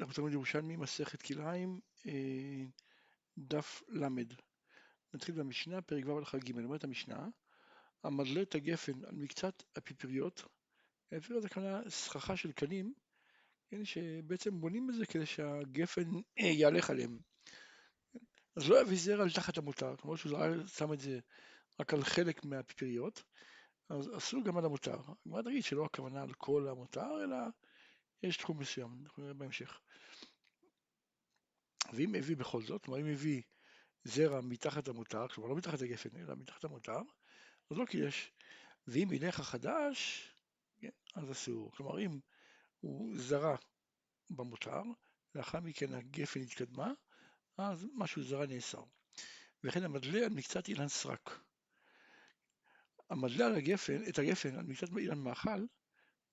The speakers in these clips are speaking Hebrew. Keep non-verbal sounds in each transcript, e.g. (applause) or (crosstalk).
אנחנו תלמוד ירושלמי, מסכת כלאיים, אה, דף ל'. נתחיל במשנה, פרק ו' הלכה ג', אומרת המשנה, המדלה את הגפן על מקצת הפיפריות, הפיפריות זה כמובן סככה של קנים, כן, שבעצם בונים בזה כדי שהגפן אה, יהלך עליהם. אז לא יביא זרע על תחת המותר, כמו שהוא שם את זה רק על חלק מהפיפריות, אז אסור גם על המותר. הגמרא תגיד שלא הכוונה על כל המותר, אלא יש תחום מסוים, אנחנו נראה בהמשך. ואם הביא בכל זאת, כלומר אם הביא זרע מתחת המותר, כלומר לא מתחת הגפן, אלא מתחת המותר, אז לא כי יש. ואם ילך החדש, כן, אז אסור. כלומר אם הוא זרע במותר, לאחר מכן הגפן התקדמה, אז משהו זרע נאסר. וכן המדלה על מקצת אילן סרק. המדלה על הגפן, את הגפן על מקצת אילן מאכל,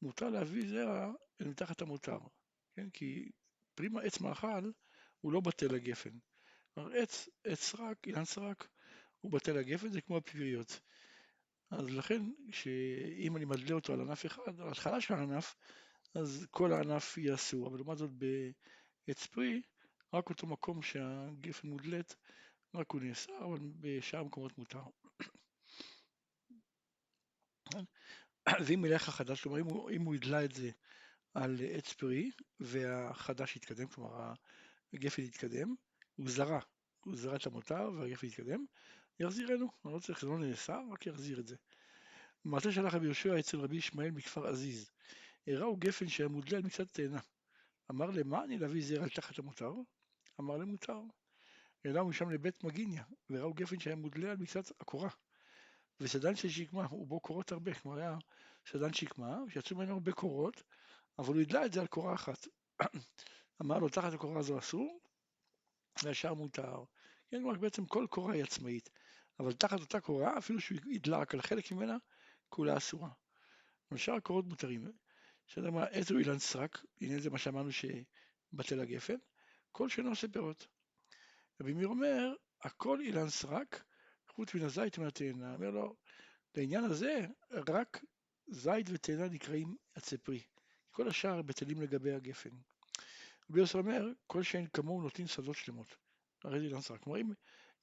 מותר להביא זרע אל מתחת המותר, כן? כי פרימה עץ מאכל הוא לא בטל לגפן. כלומר עץ, עץ סרק, אילן סרק, הוא בטל לגפן, זה כמו הפיריות. אז לכן, שאם אני מדלה אותו על ענף אחד, על התחלה של הענף, אז כל הענף יהיה אסור, אבל לעומת זאת בעץ פרי, רק אותו מקום שהגפן מודלת, רק הוא נאסר, אבל בשאר המקומות מותר. ואם ילך החדש, כלומר אם הוא, אם הוא ידלה את זה על עץ פרי והחדש יתקדם, כלומר הגפן יתקדם, הוא זרע, הוא זרע את המותר והגפן יתקדם, יחזירנו, אני לא צריך, זה לא נאסר, רק יחזיר את זה. מעשה שלח רבי יהושע אצל רבי ישמעאל מכפר עזיז, הראו גפן שהיה מודלה על מקצת תאנה. אמר למה אני להביא זרע על תחת המותר? אמר למותר. העלו משם לבית מגיניה, וראו גפן שהיה מודלה על מקצת הקורה. וסדן של שקמה, הוא בו קורות הרבה, כלומר היה סדן שקמה, שיצאו ממנו הרבה קורות, אבל הוא הדלה את זה על קורה אחת. (clears throat) אמר לו, תחת הקורה הזו אסור, והשאר מותר. כן, כלומר בעצם כל קורה היא עצמאית, אבל תחת אותה קורה, אפילו שהוא הדלה רק על חלק ממנה, כולה אסורה. ושאר הקורות מותרים. בסדר, מה, איזה הוא אילן סרק, הנה זה מה שאמרנו שבטל הגפן, כל שאינו עושה פירות. רבי מאיר אומר, הכל אילן סרק, חוץ מן הזית ומהתאנה. אומר לו, לעניין הזה, רק זית ותאנה נקראים עצי פרי. כל השאר בטלים לגבי הגפן. רבי יוסף אומר, כל שאין כמוהו נותנים שדות שלמות. הרי זה אילן סרק. כלומר, אם,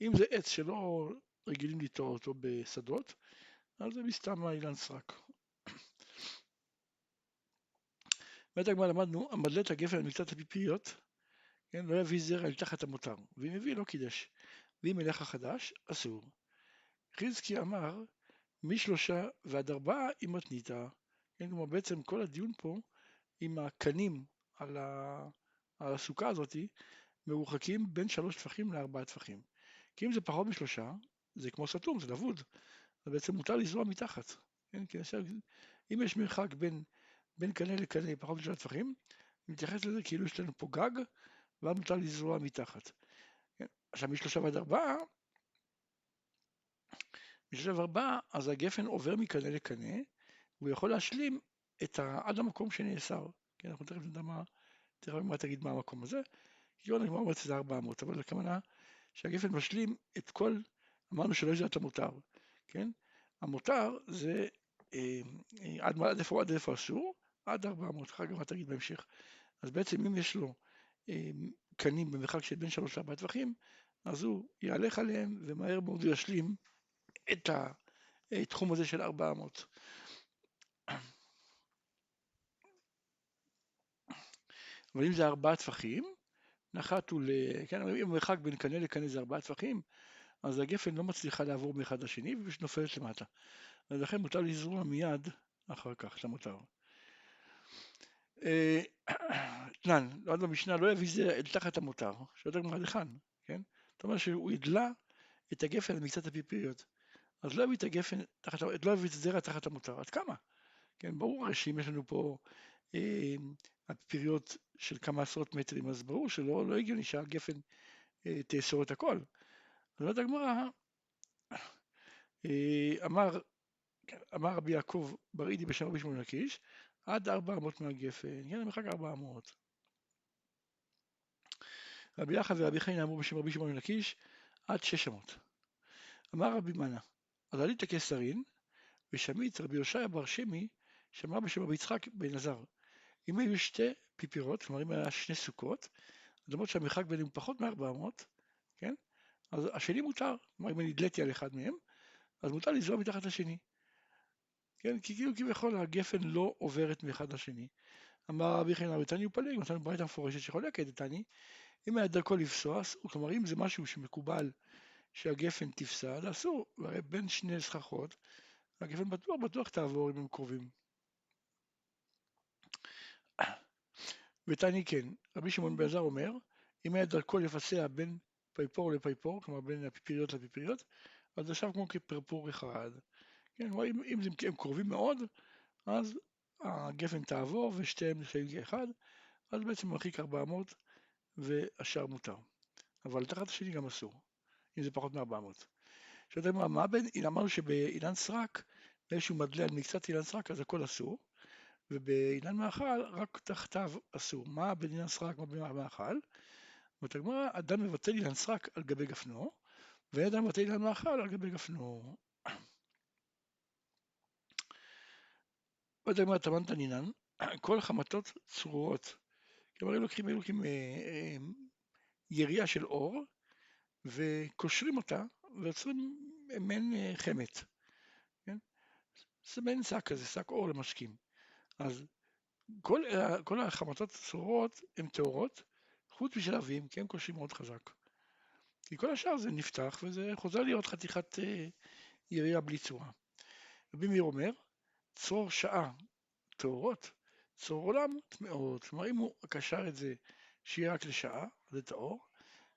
אם זה עץ שלא רגילים לטעור אותו בשדות, אז זה מסתם האילן סרק. באמת הגמרא למדנו, המדלת הגפן על מקצת הפיפיות, כן, לא יביא זרע אל תחת המותר, ואם יביא לא קידש, ואם ילך החדש, אסור. חזקי אמר, משלושה ועד ארבעה עם מתניתא. כן, כלומר בעצם כל הדיון פה עם הקנים על, ה... על הסוכה הזאת מרוחקים בין שלוש טפחים לארבעה טפחים. כי אם זה פחות משלושה, זה כמו סתום, זה לבוד. אז בעצם מותר לזרוע מתחת. כן, כי אם יש מרחק בין, בין קנה לקנה פחות משלושה טפחים, אני מתייחס לזה כאילו יש לנו פה גג, ואז מותר לזרוע מתחת. כן? עכשיו משלושה ועד ארבעה בשלב הבא, אז הגפן עובר מקנה לקנה, והוא יכול להשלים את ה... עד המקום שנאסר. כן, אנחנו תכף נדע מה, תכף מה תגיד מה המקום הזה. כי עוד הגמרא אומרת שזה 400, אבל הכוונה שהגפן משלים את כל, אמרנו שלא יזהה את המותר, כן? המותר זה אה, עד, עד איפה עד איפה אסור? עד 400, אחר כך תגיד בהמשך. אז בעצם אם יש לו אה, קנים במרחק של בין 3 ל-4 טווחים, אז הוא יהלך עליהם ומהר מאוד ישלים את התחום הזה של 400. אבל אם זה ארבעה טפחים, נחת הוא ל... כן, אם המרחק בין קנה לקנה זה ארבעה טפחים, אז הגפן לא מצליחה לעבור מאחד לשני ופשוט נופלת למטה. אז לכן מותר לזרוע מיד אחר כך, זה מותר. תנן, עוד במשנה לא יביא זה אל תחת המותר, שואלת הגמרא לכאן, כן? זאת אומרת שהוא ידלה את הגפן מקצת הפיפיות. אז לא יביא את הגפן תחת, לא יביא את הזרע תחת המותר, עד כמה? כן, ברור שאם יש לנו פה אה, הפריות של כמה עשרות מטרים, אז ברור שלא לא הגיוני שהגפן אה, תאסור את הכל. אומרת הגמרא, אה, אמר, אמר רבי יעקב ברידי בשם רבי שמעון לקיש, עד 400 מהגפן, כן, המרחק 400. רבי יחד ורבי חיים אמרו בשם רבי שמעון לקיש, עד 600. אמר רבי מנה, אז עלית כסרין, ושמית רבי יושעיה בר שמי, שמע בשם רבי יצחק בן עזר. אם היו שתי פיפירות, כלומר אם היה שני סוכות, למרות שהמרחק ביניהם פחות מ-400, כן? אז השני מותר, כלומר אם אני הדליתי על אחד מהם, אז מותר לזרוע מתחת לשני. כן? כי כאילו כביכול הגפן לא עוברת מאחד לשני. אמר רבי חנין רבי תני ופלג, נתנו ברייתא מפורשת שחולקת את תני, אם היה דרכו לפסוע, כלומר אם זה משהו שמקובל שהגפן תפסע, אז אסור, והרי בין שני סככות, הגפן בטוח בטוח תעבור אם הם קרובים. ותני כן, רבי שמעון בן אומר, אם היה דרכו לפסע בין פייפור לפייפור, כלומר בין הפיפריות לפיפריות, אז זה עכשיו כמו כפרפור אחד. כן, כלומר אם, אם הם קרובים מאוד, אז הגפן תעבור ושתיהם נשארים כאחד, אז בעצם מרחיק 400 והשאר מותר. אבל תחת השני גם אסור, אם זה פחות מ-400. שאתה אומר, מה בין, אמרנו שבאילן סרק, באיזשהו מדלל מקצת אילן סרק, אז הכל אסור, ובאילן מאכל, רק תחתיו אסור. מה בין אילן סרק, מה בין מאכל? אומרת הגמרא, אדם מבטל אילן סרק על גבי גפנו, ואדם מבטל אילן מאכל על גבי גפנו. אומרת הגמרא, תמן תנינן, כל חמתות צרורות. כלומר, לוקחים, לוקחים אה, אה, יריעה של אור, וקושרים אותה, ויוצרים מעין אה, חמת. כן? זה מעין שק כזה, שק אור למשקים. אז כל, כל החמתות הצרורות הן טהורות, חוץ משל אבים, כי הם קושרים מאוד חזק. כי כל השאר זה נפתח וזה חוזר להיות חתיכת אה, יריעה בלי צורה. רבי מאיר אומר, צרור שעה טהורות, צרור עולם טמאות. כלומר אם הוא קשר את זה שיהיה רק לשעה, זה טהור,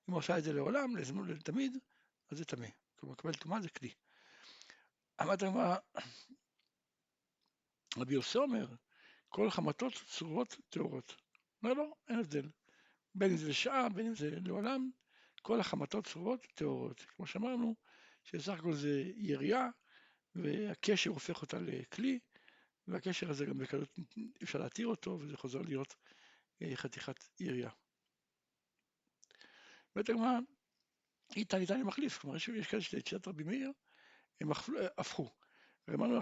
אם הוא עשה את זה לעולם, לזמן לתמיד, אז זה טמא. כלומר לקבל טומאה זה כלי. אמרת מה, רבי יוסי אומר, כל חמתות צרורות טהורות. אומר לו, אין הבדל. בין אם זה לשעה, בין אם זה לעולם, כל החמתות צרורות טהורות. כמו שאמרנו, שסך הכל זה יריעה, והקשר הופך אותה לכלי, והקשר הזה גם בקלות אפשר להתיר אותו, וזה חוזר להיות אה, חתיכת יריעה. אומרת הגמרא, איתן איתן מחליף, כלומר יש כאלה שלשיטת רבי מאיר, הם הפכו.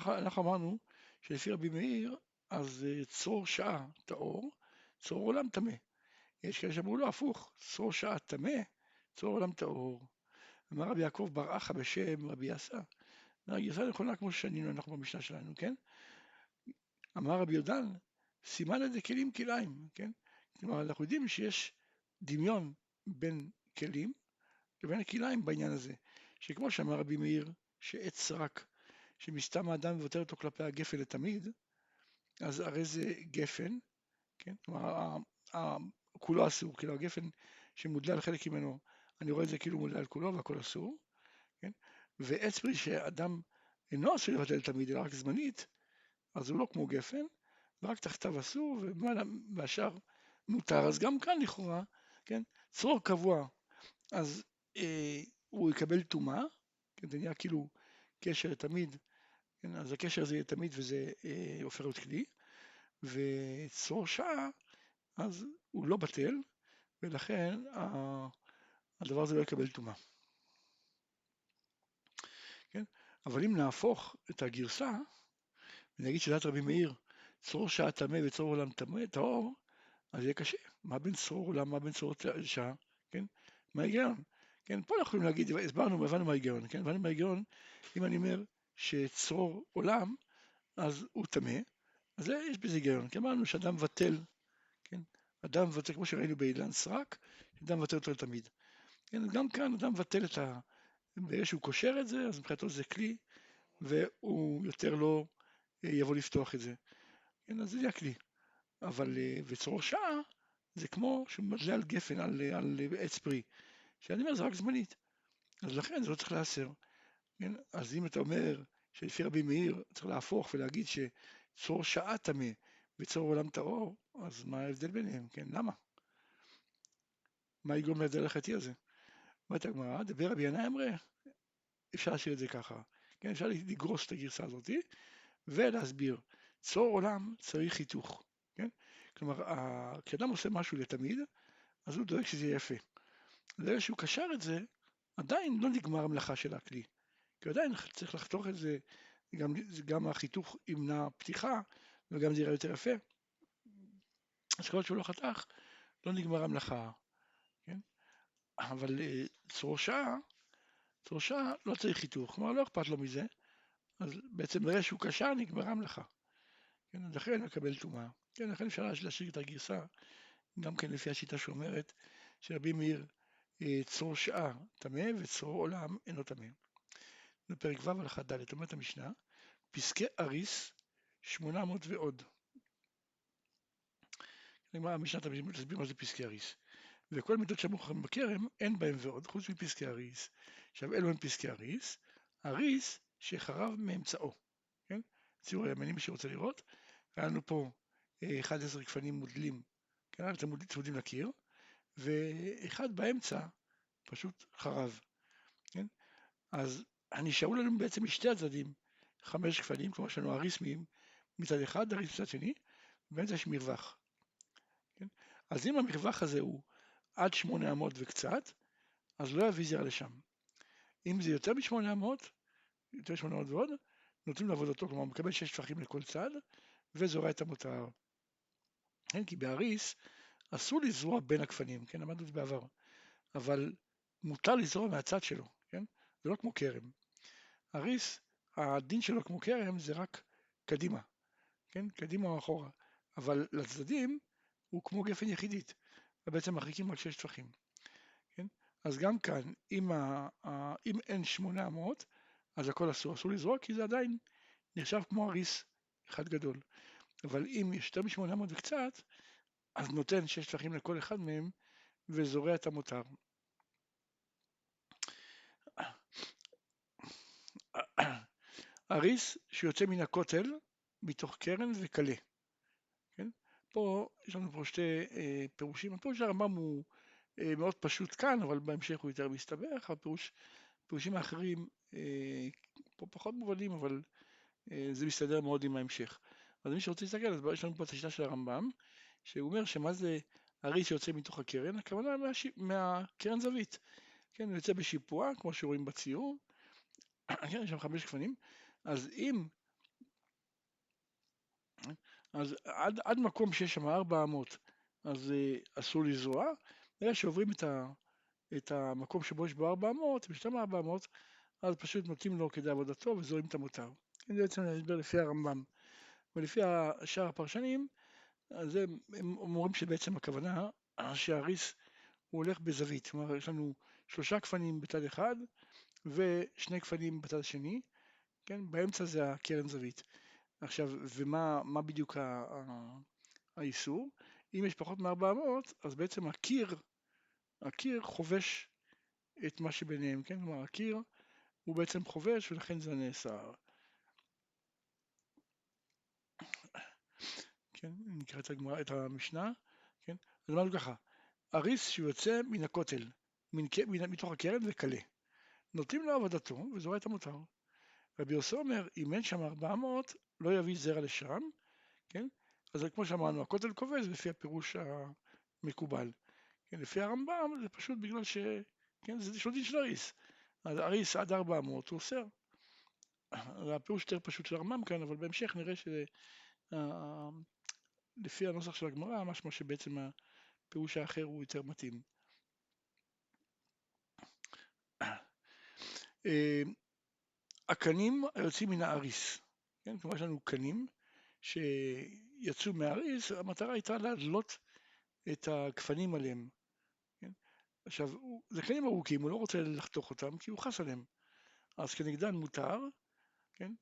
אנחנו אמרנו שלפי רבי מאיר, אז אה, צרור שעה טהור, צרור עולם טמא. יש כאלה שאמרו לו הפוך, צרור שעה טמא, צרור עולם טהור. אמר רבי יעקב בר אחא בשם רבי יסא, הגרסה נכונה כמו ששנינו אנחנו במשנה שלנו, כן? אמר רבי יהודן, סימן את זה כלים כליים, כן? כלומר, אנחנו יודעים שיש דמיון בין כלים לבין הכליים בעניין הזה, שכמו שאמר רבי מאיר, שעץ סרק, שמסתם האדם מבטל אותו כלפי הגפן לתמיד, אז הרי זה גפן, כן? כלומר, כולו אסור, כאילו הגפן שמודלה על חלק ממנו, אני רואה את זה כאילו מודלה על כולו והכל אסור, כן? ועץ פרי שאדם אינו עשוי לבטל תמיד, אלא רק זמנית, אז הוא לא כמו גפן, ורק תחתיו אסור, והשאר מותר. אז גם כאן לכאורה, כן, צרור קבוע, אז אה, הוא יקבל טומאה, כן, זה נהיה כאילו קשר תמיד, כן, אז הקשר הזה יהיה תמיד וזה אה, הופך להיות כלי, וצרור שעה, אז הוא לא בטל, ולכן הדבר הזה לא יקבל טומאה. כן? אבל אם נהפוך את הגרסה, ונגיד שדעת רבי מאיר, צרור שעה טמא וצרור עולם טמא, טהור, אז יהיה קשה. מה בין צרור עולם, מה בין צרור שעה, כן? מה ההיגיון? כן, פה אנחנו יכולים להגיד, הסברנו, הבנו מה ההיגיון, כן? הבנו מה ההיגיון, אם אני אומר שצרור עולם, אז הוא טמא, אז יש בזה היגיון, כי אמרנו שאדם מבטל, כן? אדם מבטל, כמו שראינו באילן סרק, אדם מבטל אותו לתמיד. כן, גם כאן אדם מבטל את ה... ברגע שהוא קושר את זה, אז מבחינתו זה כלי, והוא יותר לא יבוא לפתוח את זה. כן, אז זה יהיה כלי. אבל וצרור אה, שעה זה כמו שמדלה על גפן, על, על עץ פרי. שאני אומר זה רק זמנית. אז לכן זה לא צריך להסר. כן? אז אם אתה אומר שלפי רבי מאיר צריך להפוך ולהגיד שצרור שעה טמא וצרור עולם טהור, אז מה ההבדל ביניהם? כן, למה? מה יגרום להבדל החטאי הזה? אומרת הגמרא, דבר רבי ינאי אמרה, אפשר להשאיר את זה ככה. כן, אפשר לגרוס את הגרסה הזאתי, ולהסביר. צור עולם צריך חיתוך? כלומר, כשאדם עושה משהו לתמיד, אז הוא דואג שזה יהיה יפה. ברגע שהוא קשר את זה, עדיין לא נגמר המלאכה של הכלי. כי עדיין צריך לחתוך את זה, גם, גם החיתוך ימנע פתיחה, וגם זה יראה יותר יפה. אז כל שהוא לא חתך, לא נגמרה המלאכה, כן? אבל אה, צרור שעה, צרור שעה לא צריך חיתוך, כלומר לא אכפת לו מזה, אז בעצם ברגע שהוא קשר נגמרה המלאכה. כן, אז לכן מקבל טומאה. כן, לכן אפשר להשאיר את הגרסה, גם כן לפי השיטה שאומרת שרבי מאיר אה, צרור שעה טמא וצרור עולם אינו טמא. בפרק ו' הלכה ד' אומרת המשנה, פסקי אריס 800 ועוד. המשנה תסביר מה זה פסקי אריס. וכל מידות שאמרו חכמים בכרם, אין בהם ועוד, חוץ מפסקי אריס. עכשיו, אלו הם פסקי אריס, אריס שחרב מאמצעו, כן? ציור הימני, מי שרוצה לראות. היה לנו פה 11 אה, גפנים מודלים, כן, צמודים לקיר, ואחד באמצע פשוט חרב, כן? אז נשארו לנו בעצם משתי הצדדים חמש גפנים, כמו שיש לנו אריס מצד אחד, אריס מצד שני, ובאמצע יש מרווח. כן? אז אם המרווח הזה הוא עד 800 וקצת, אז לא יביא זרע לשם. אם זה יותר מ-800, יותר מ-800 ועוד, נותנים אותו, כלומר הוא מקבל 6 טפחים לכל צד, וזורע את המותר. כן, כי באריס אסור לזרוע בין הגפנים, כן, למדנו את זה בעבר, אבל מותר לזרוע מהצד שלו, כן, זה לא כמו כרם. אריס, הדין שלו כמו כרם זה רק קדימה, כן, קדימה או אחורה, אבל לצדדים הוא כמו גפן יחידית, ובעצם מרחיקים רק שש טפחים, כן, אז גם כאן, אם, ה, ה, אם אין 800, אז הכל אסור, אסור לזרוע כי זה עדיין נחשב כמו אריס אחד גדול. אבל אם יש יותר מ-800 וקצת, אז נותן שש טפחים לכל אחד מהם וזורע את המותר. אריס שיוצא מן הכותל מתוך קרן וקלה. כן? פה יש לנו פה שתי אה, פירושים. הפירוש הרמב"ם הוא אה, מאוד פשוט כאן, אבל בהמשך הוא יותר מסתבך. הפירוש, הפירושים האחרים אה, פה פחות מובנים, אבל זה מסתדר מאוד עם ההמשך. אז מי שרוצה להסתכל, אז יש לנו פה את השיטה של הרמב"ם, שהוא אומר שמה זה ארי שיוצא מתוך הקרן, הכוונה מהש... מהקרן זווית. כן, הוא יוצא בשיפוע, כמו שרואים בציור, (clears throat) כן, יש שם חמש גפנים, אז אם, אז עד, עד מקום שיש שם ארבע אמות, אז uh, אסור לזרוע, ברגע שעוברים את, ה, את המקום שבו יש בו ארבע אמות, בשתם ארבע אמות, אז פשוט נותנים לו כדי עבודתו וזורעים את המותר. זה בעצם להסבר לפי הרמב"ם. ולפי שאר הפרשנים, אז הם, אומרים שבעצם הכוונה שהריס הוא הולך בזווית, כלומר יש לנו שלושה גפנים בצד אחד ושני גפנים בצד השני, כן, באמצע זה הקרן זווית. עכשיו, ומה בדיוק האיסור? אם יש פחות מ-400, אז בעצם הקיר, הקיר חובש את מה שביניהם, כן? כלומר, הקיר הוא בעצם חובש ולכן זה נאסר. כן, נקרא את הגמרא, את המשנה, כן, אז אמרנו ככה, אריס שיוצא מן הכותל, מן, מן, מתוך הקרן וקלה, נותנים לו עבודתו וזורע את המותר. רבי יוסי אומר, אם אין שם 400, לא יביא זרע לשם, כן, אז כמו שאמרנו, הכותל כובש לפי הפירוש המקובל. כן, לפי הרמב"ם זה פשוט בגלל ש... כן, זה דין של אריס. אז אריס עד 400 הוא אוסר. זה הפירוש יותר פשוט של הרמב"ם כאן, אבל בהמשך נראה שזה לפי הנוסח של הגמרא, משמע שבעצם הפירוש האחר הוא יותר מתאים. אה, הקנים היוצאים מן האריס, כן? כלומר יש לנו קנים שיצאו מהאריס, המטרה הייתה להדלות את הגפנים עליהם. כן? עכשיו, זה קנים ארוכים, הוא לא רוצה לחתוך אותם כי הוא חס עליהם. אז כנגדן מותר, כן?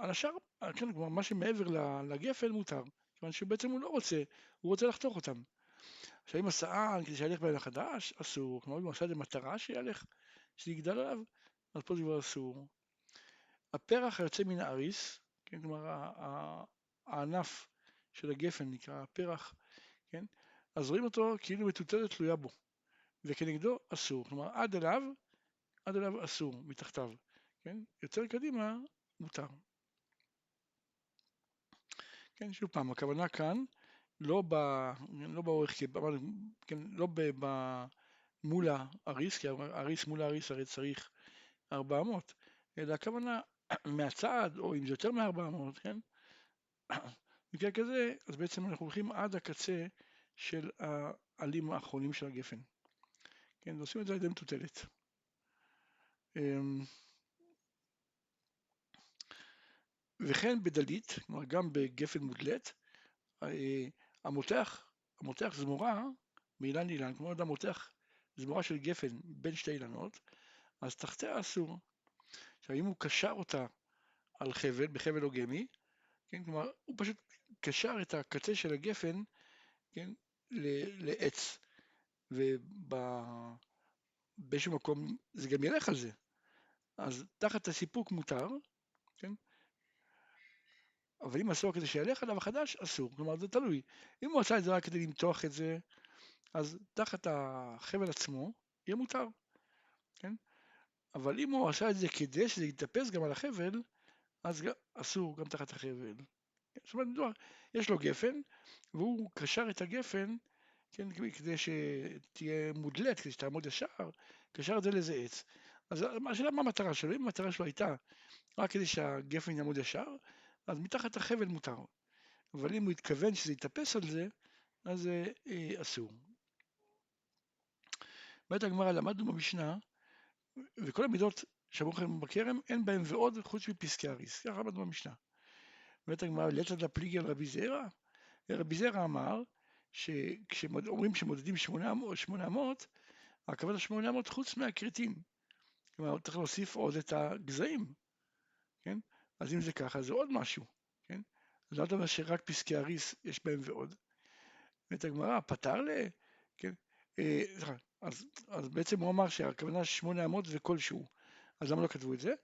ועל השאר, כן, כלומר מה שמעבר לגפן מותר. כיוון שבעצם הוא לא רוצה, הוא רוצה לחתוך אותם. עכשיו אם הסען, כדי שילך בעין החדש, אסור, כלומר אם הוא עשה את מטרה שילך, שיגדל עליו, אז פה זה כבר אסור. הפרח היוצא מן האריס, כן, כלומר הענף של הגפן נקרא הפרח, כן, אז רואים אותו כאילו מטוטלת תלויה בו, וכנגדו אסור, כלומר עד אליו, עד אליו אסור, מתחתיו, כן, יותר קדימה מותר. כן, שוב פעם, הכוונה כאן לא, ב, לא באורך, כן, לא ב, ב, מול האריס, כי האריס מול האריס הרי צריך 400, אלא הכוונה (clears throat) מהצד, או אם זה יותר מ-400, כן? (clears throat) במקרה כזה, אז בעצם אנחנו הולכים עד הקצה של העלים האחרונים של הגפן. כן, ועושים את זה על ידי מטוטלת. וכן בדלית, כלומר גם בגפן מודלת, אה, המותח, המותח זמורה מאילן לאילן, כלומר אדם מותח זמורה של גפן בין שתי אילנות, אז תחתיה אסור. עכשיו אם הוא קשר אותה על חבל, בחבל אוגמי, כן, כלומר הוא פשוט קשר את הקצה של הגפן, כן, לעץ, ובאיזשהו מקום זה גם ילך על זה. אז תחת הסיפוק מותר, כן? אבל אם אסור כדי שילך עליו החדש, אסור. כלומר, זה תלוי. אם הוא עשה את זה רק כדי למתוח את זה, אז תחת החבל עצמו יהיה מותר, כן? אבל אם הוא עשה את זה כדי שזה יתאפס גם על החבל, אז אסור גם תחת החבל. זאת אומרת, יש לו גפן, והוא קשר את הגפן, כן, כדי שתהיה מודלת, כדי שתעמוד ישר, קשר את זה לאיזה עץ. אז השאלה מה המטרה שלו, אם המטרה שלו הייתה רק כדי שהגפן יעמוד ישר, אז מתחת החבל מותר. אבל אם הוא התכוון שזה יתאפס על זה, אז זה אה, אסור. בעת הגמרא למדנו במשנה, וכל המידות שאמרו לכם בכרם, אין בהם ועוד חוץ מפסקי אריס. ככה למדנו במשנה. בעת הגמרא, לצד הפליגי על רבי זרע, רבי זרע אמר שכשאומרים שמודדים 800, 800 הכוונה 800 חוץ מהכרתים. כלומר, צריך להוסיף עוד את הגזעים, כן? אז אם זה ככה, זה עוד משהו, כן? אז לא אומר שרק פסקי אריס יש בהם ועוד. ואת הגמרא, פתר ל... כן? אה, אז, אז בעצם הוא אמר שהכוונה 800 זה כלשהו. אז למה לא כתבו את זה?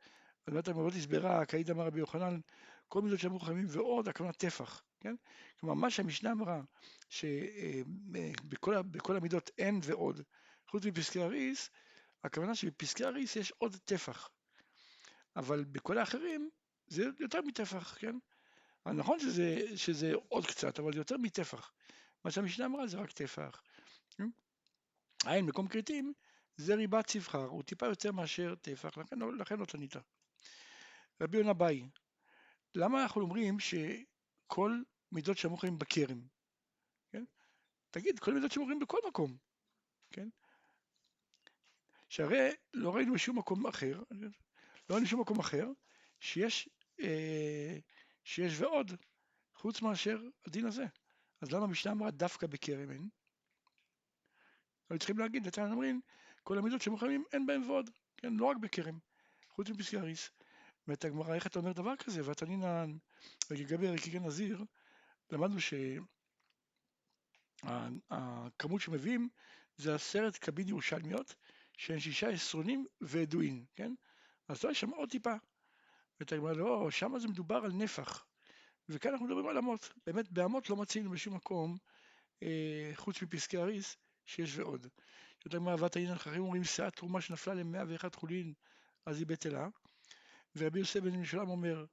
אז באמת הגמרא הסברה, קאיד אמר רבי יוחנן, כל מידות שאמרו חכמים ועוד, הכוונה טפח, כן? כלומר, מה שהמשנה אמרה, שבכל אה, המידות אין ועוד, חוץ מפסקי אריס, הכוונה שבפסקי אריס יש עוד טפח. אבל בכל האחרים זה יותר מטפח, כן? נכון שזה, שזה עוד קצת, אבל זה יותר מטפח. מה שהמשנה אמרה זה רק טפח. כן? עין מקום כרתים זה ריבת צבחר, הוא טיפה יותר מאשר טפח, לכן, לכן לא תנית. רבי יונה באי, למה אנחנו אומרים שכל מידות שמוכרים בכרם, כן? תגיד, כל מידות שמוכרים בכל מקום, כן? שהרי לא ראינו בשום מקום אחר, לא ראינו בשום מקום אחר, שיש, אה, שיש ועוד, חוץ מאשר הדין הזה. אז למה המשנה אמרה דווקא בכרם אין? היו צריכים להגיד, לתנא אומרים, כל המידות שמוכנים אין בהם ועוד, כן, לא רק בכרם, חוץ מפסקי הריס. ואת הגמרא, איך אתה אומר דבר כזה? והתנינן, לגבי רקיקי נזיר, למדנו שהכמות שמביאים זה עשרת קבין ירושלמיות, שהן שישה עשרונים ועדואין, כן? אז לא יש שם עוד טיפה. ואתה אומר, לא, שם זה מדובר על נפח. וכאן אנחנו מדברים על אמות. באמת, באמות לא מצינו בשום מקום, אה, חוץ מפסקי אריס, שיש ועוד. יותר מאהבת העניין, חכמים אומרים, שאת תרומה שנפלה למאה ואחד חולין, אז היא בטלה. ורבי יוסף בן משולם אומר,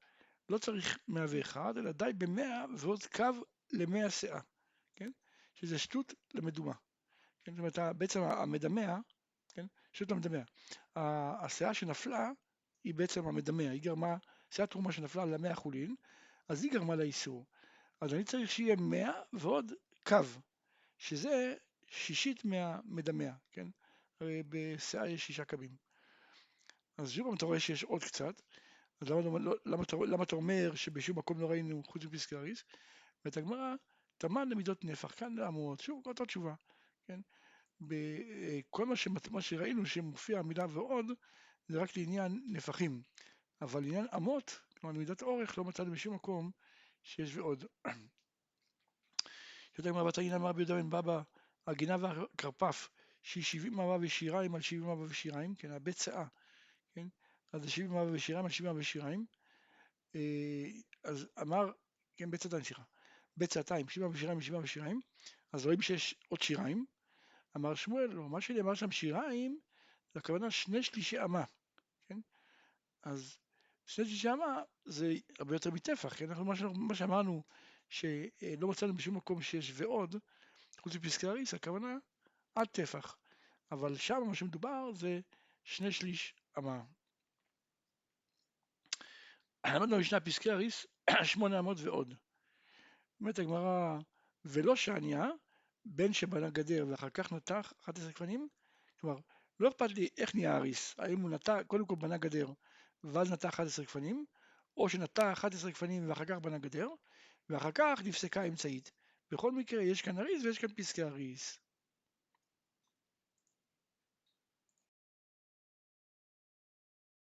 לא צריך 101, אלא די במאה ועוד קו למאה שאה, כן? שזה שטות למדומה. כן? זאת אומרת, בעצם המדמה, כן? שטות למדמה. השאה שנפלה היא בעצם המדמה, היא גרמה, שאת תרומה שנפלה למאה חולין, אז היא גרמה לאיסור. אז אני צריך שיהיה מאה ועוד קו, שזה שישית מהמדמה, כן? הרי בשאה יש שישה קווים. אז שוב אתה רואה שיש עוד קצת, אז למה, למה, למה, למה אתה אומר שבשום מקום לא ראינו חוץ מפסקי הריס? ואת הגמרא, תמן למידות נפח, כאן לעמוד, שוב אותה תשובה, כן? בכל מה, שמת, מה שראינו שמופיע המילה ועוד, זה רק לעניין נפחים, אבל לעניין אמות, כלומר מידת אורך, לא מצאנו בשום מקום שיש ועוד. יותר גמרא בתניא אמר ביהודה בן בבא, הגינה והכרפף, שהיא שבעים אמה ושיריים על שבעים אמה ושיריים, כן, שאה, כן, אז זה שבעים אמה ושיריים על שבעים אמה ושיריים, אה, אז אמר, כן, בית צעתיים, סליחה, בית צעתיים, שבעים אמה ושיריים על שבעים אמה ושיריים, אז רואים שיש עוד שיריים, אמר שמואל, לא, מה שנאמר שם שיריים, הכוונה שני שלישי אמה, כן? אז שני שלישי אמה זה הרבה יותר מטפח, כן? אנחנו, מה שאמרנו, שלא מצאנו בשום מקום שיש ועוד, חוץ מפסקי הריס, הכוונה עד טפח. אבל שם מה שמדובר זה שני שליש אמה. למדנו במשנה פסקי הריס, (clears throat) שמונה אמות ועוד. אומרת הגמרא, ולא שעניה, בן שבנה גדר ואחר כך נתח 11 גפנים, כלומר, לא אכפת לי איך נהיה האריס, האם הוא נטע, קודם כל בנה גדר ואז נטע 11 גפנים, או שנטע 11 גפנים ואחר כך בנה גדר, ואחר כך נפסקה אמצעית. בכל מקרה יש כאן אריס ויש כאן פסקי אריס.